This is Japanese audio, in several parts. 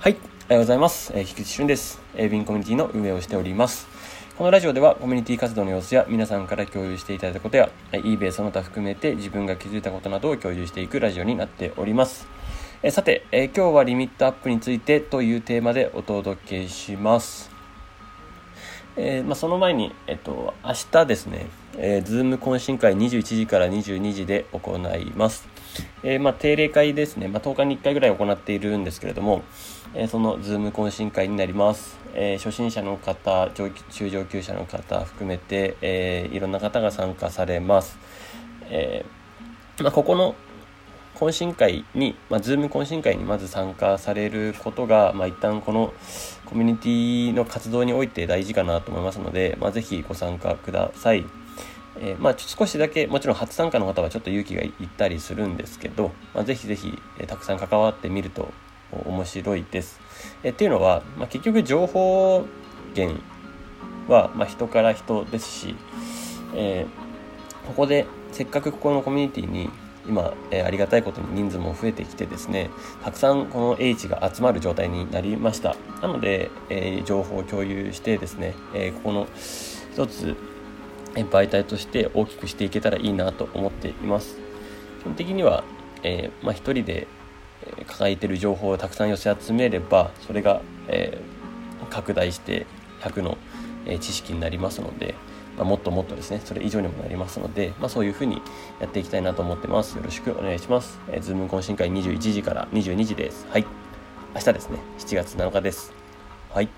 はい、おはようございます。えー、菊池俊です。え、ビンコミュニティの運営をしております。このラジオではコミュニティ活動の様子や皆さんから共有していただいたことや、え eBay その他含めて自分が気づいたことなどを共有していくラジオになっております。えさて、え今日はリミットアップについてというテーマでお届けします。えーまあ、その前に、えっと、明日ですね、えー、 Zoom 懇親会21時から22時で行います。えーまあ、定例会ですね、まあ、10日に1回ぐらい行っているんですけれども、えーその Zoom 懇親会になります。えー初心者の方、中上級者の方含めて、えいろんな方が参加されます。えまあ、ここの懇親会に、まあ、 Zoom 懇親会にまず参加されることが、まあ、一旦このコミュニティの活動において大事かなと思いますので、まあ、ぜひご参加ください。えーまあ、少しだけもちろん初参加の方はちょっと勇気がいったりするんですけど、まあ、ぜひぜひ、えーたくさん関わってみると面白いです。えーっていうのは、まあ、結局情報源は、まあ、人から人ですし、えここでせっかくここのコミュニティに今、えありがたいことに人数も増えてきてですねたくさんこの H が集まる状態になりましたなので、え情報を共有してですね、えここの一つ媒体として大きくしていけたらいいなと思っています。基本的には、えーまあ、一人でえ抱えている情報をたくさん寄せ集めればそれが、えー拡大して100の、えー知識になりますので、まあ、もっともっとですねそれ以上にもなりますので、まあ、そういうふうにやっていきたいなと思ってます。よろしくお願いします、えー、ズーム懇親会21時から22時です。はい。明日ですね。7月7日です。はい。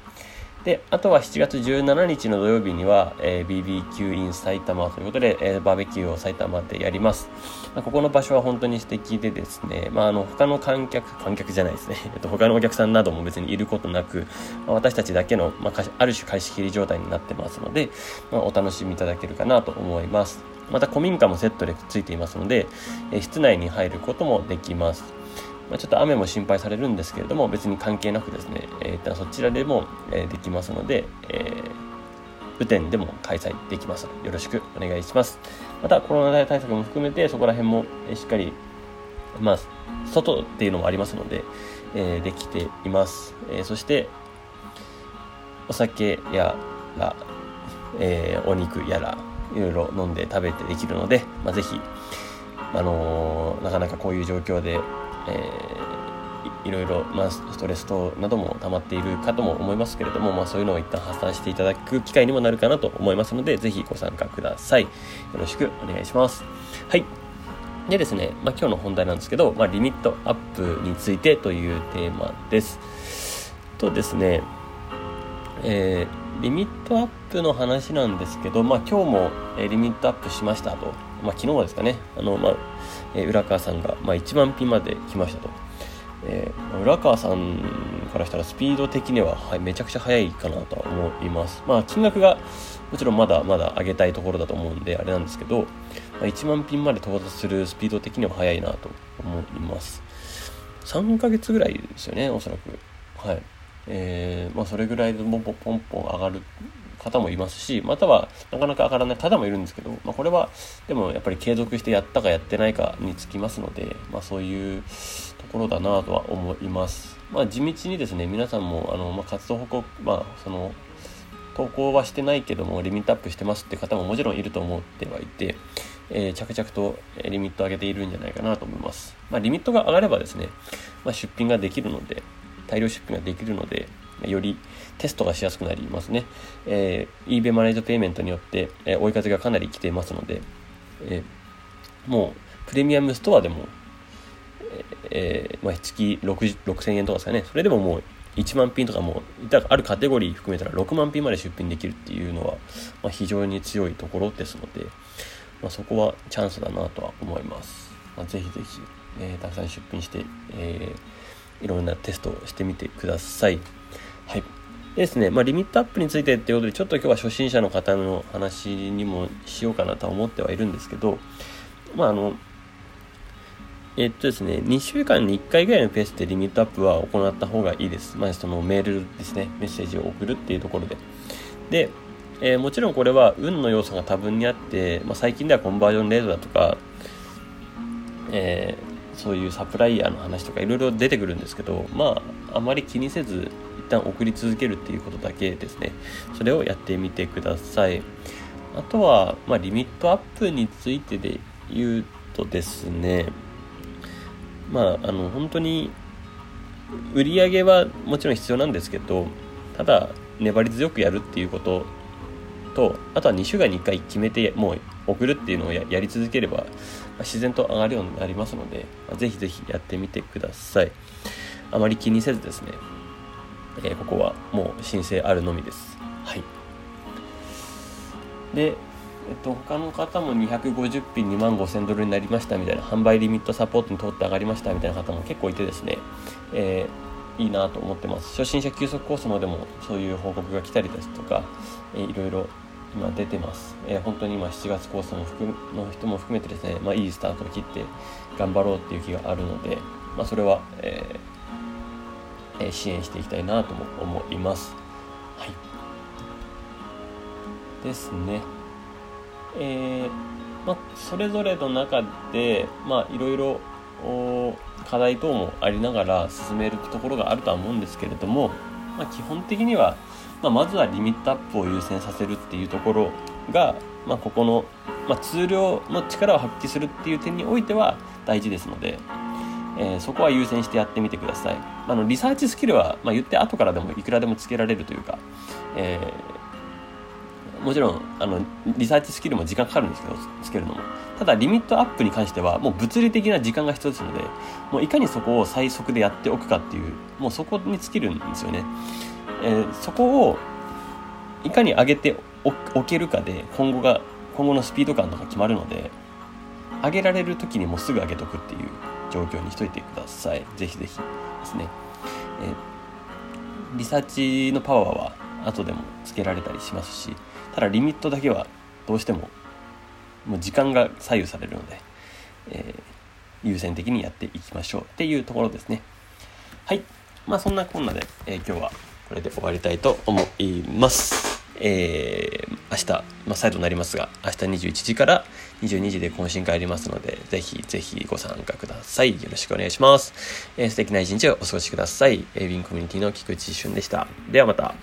であとは7月17日の土曜日には、えー BBQ in 埼玉ということで、えーバーベキューを埼玉でやります、まあここの場所は本当に素敵でですね、まあ、あの他の観客観客じゃないですね、えっと、他のお客さんなども別にいることなく、まあ私たちだけの、まあ、ある種貸し切り状態になってますので、まあ、お楽しみいただけるかなと思います。また古民家もセットでついていますので、えー室内に入ることもできます。まあ、ちょっと雨も心配されるんですけれども別に関係なくですね、えーとそちらでも、えーできますので、えー雨天でも開催できますのでよろしくお願いします。またコロナ対策も含めてそこら辺もしっかりまあ外っていうのもありますので、えーできています、えーそしてお酒やら、えーお肉やらいろいろ飲んで食べてできるので、まあ、ぜひあのーなかなかこういう状況で、えーいろいろ、まあ、ストレス等なども溜まっているかとも思いますけれども、まあ、そういうのを一旦発散していただく機会にもなるかなと思いますのでぜひご参加ください。よろしくお願いします。はい。でですね、まあ、今日の本題なんですけど、まあ、リミットアップについてというテーマです。とですねえーリミットアップの話なんですけど、まあ、今日も、えリミットアップしましたと、まあ、昨日はですかね。あの、まあえ浦川さんが、まあ、1万ピンまで来ましたと、えー浦川さんからしたらスピード的には、はい、めちゃくちゃ速いかなとは思います、まあ、金額がもちろんまだまだ上げたいところだと思うんであれなんですけど、まあ、1万ピンまで到達するスピード的には速いなと思います。3ヶ月ぐらいですよねおそらく。はい。えーまあ、それぐらいでポンポンポンポン上がる方もいますしまたはなかなか上がらない方もいるんですけど、まあ、これはでもやっぱり継続してやったかやってないかにつきますので、まあ、そういうところだなとは思います、まあ、地道にですね皆さんもあの、まあ、活動報告、まあ、その投稿はしてないけどもリミットアップしてますって方ももちろんいると思ってはいて、えー着々とリミットを上げているんじゃないかなと思います、まあ、リミットが上がればですね、まあ、出品ができるので大量出品ができるのでよりテストがしやすくなりますね、えー、eBay マネージャーペイメントによって、えー追い風がかなり来ていますので、えーもうプレミアムストアでも、えーまあ、月6000円とかですかね。それでももう1万ピンとかもうあるカテゴリー含めたら6万ピンまで出品できるっていうのは、まあ、非常に強いところですので、まあ、そこはチャンスだなとは思います、まあ、ぜひぜひ、えーたくさん出品して、えーいろんなテストをしてみてくださいはいでですね、まあ、リミットアップについてっていうことでちょっと今日は初心者の方の話にもしようかなと思ってはいるんですけどまああのえっとですね、2週間に1回ぐらいのペースでリミットアップは行った方がいいです。まあ、そのメールですね、メッセージを送るっていうところで。で、えーもちろんこれは運の要素が多分にあって、まあ、最近ではコンバージョンレートだとか、えーそういうサプライヤーの話とかいろいろ出てくるんですけどまああまり気にせず一旦送り続けるっていうことだけですね。それをやってみてください。あとは、まあ、リミットアップについてで言うとですねまああの本当に売り上げはもちろん必要なんですけどただ粘り強くやるっていうこととあとは2週間に1回決めてもう送るっていうのをやり続ければ自然と上がるようになりますのでぜひぜひやってみてください。あまり気にせずですね、えー、ここはもう申請あるのみです。はい。でえっと、他の方も250品2万5000ドルになりましたみたいな販売リミットサポートに通って上がりましたみたいな方も結構いてですね、えー、いいなと思ってます。初心者急速コースのでもそういう報告が来たりですとか、えー、いろいろ今出てます、えー、本当に今7月コースも含の人も含めてですね、まあ、いいスタートを切って頑張ろうっていう気があるので、まあ、それは、ええー、支援していきたいなとも思います。はい。ですね。えーまあ、それぞれの中で、まあ、いろいろ課題等もありながら進めるところがあるとは思うんですけれども、まあ、基本的には、まあ、まずはリミットアップを優先させるっていうところが、まあ、ここの、まあ、通量の力を発揮するっていう点においては大事ですので、えー、そこは優先してやってみてください。あのリサーチスキルは、まあ、言って後からでもいくらでもつけられるというか、えーもちろんあのリサーチスキルも時間かかるんですけどつけるのもただリミットアップに関してはもう物理的な時間が必要ですのでもういかにそこを最速でやっておくかっていうもうそこに尽きるんですよね、えー、そこをいかに上げておけるかで今後が今後のスピード感とか決まるので上げられる時にもすぐ上げとくっていう状況にしといてください。ぜひぜひですね、えー、リサーチのパワーは後でもつけられたりしますしただリミットだけはどうしてももう時間が左右されるので、えー、優先的にやっていきましょうっていうところですね。はい。まあそんなこんなで、えー、今日はこれで終わりたいと思いますえー、明日、まあ、再度になりますが、明日21時から22時で懇親会ありますので、ぜひぜひご参加ください。よろしくお願いします。えー、素敵な一日をお過ごしください。え、ウィンコミュニティの菊池俊でした。ではまた。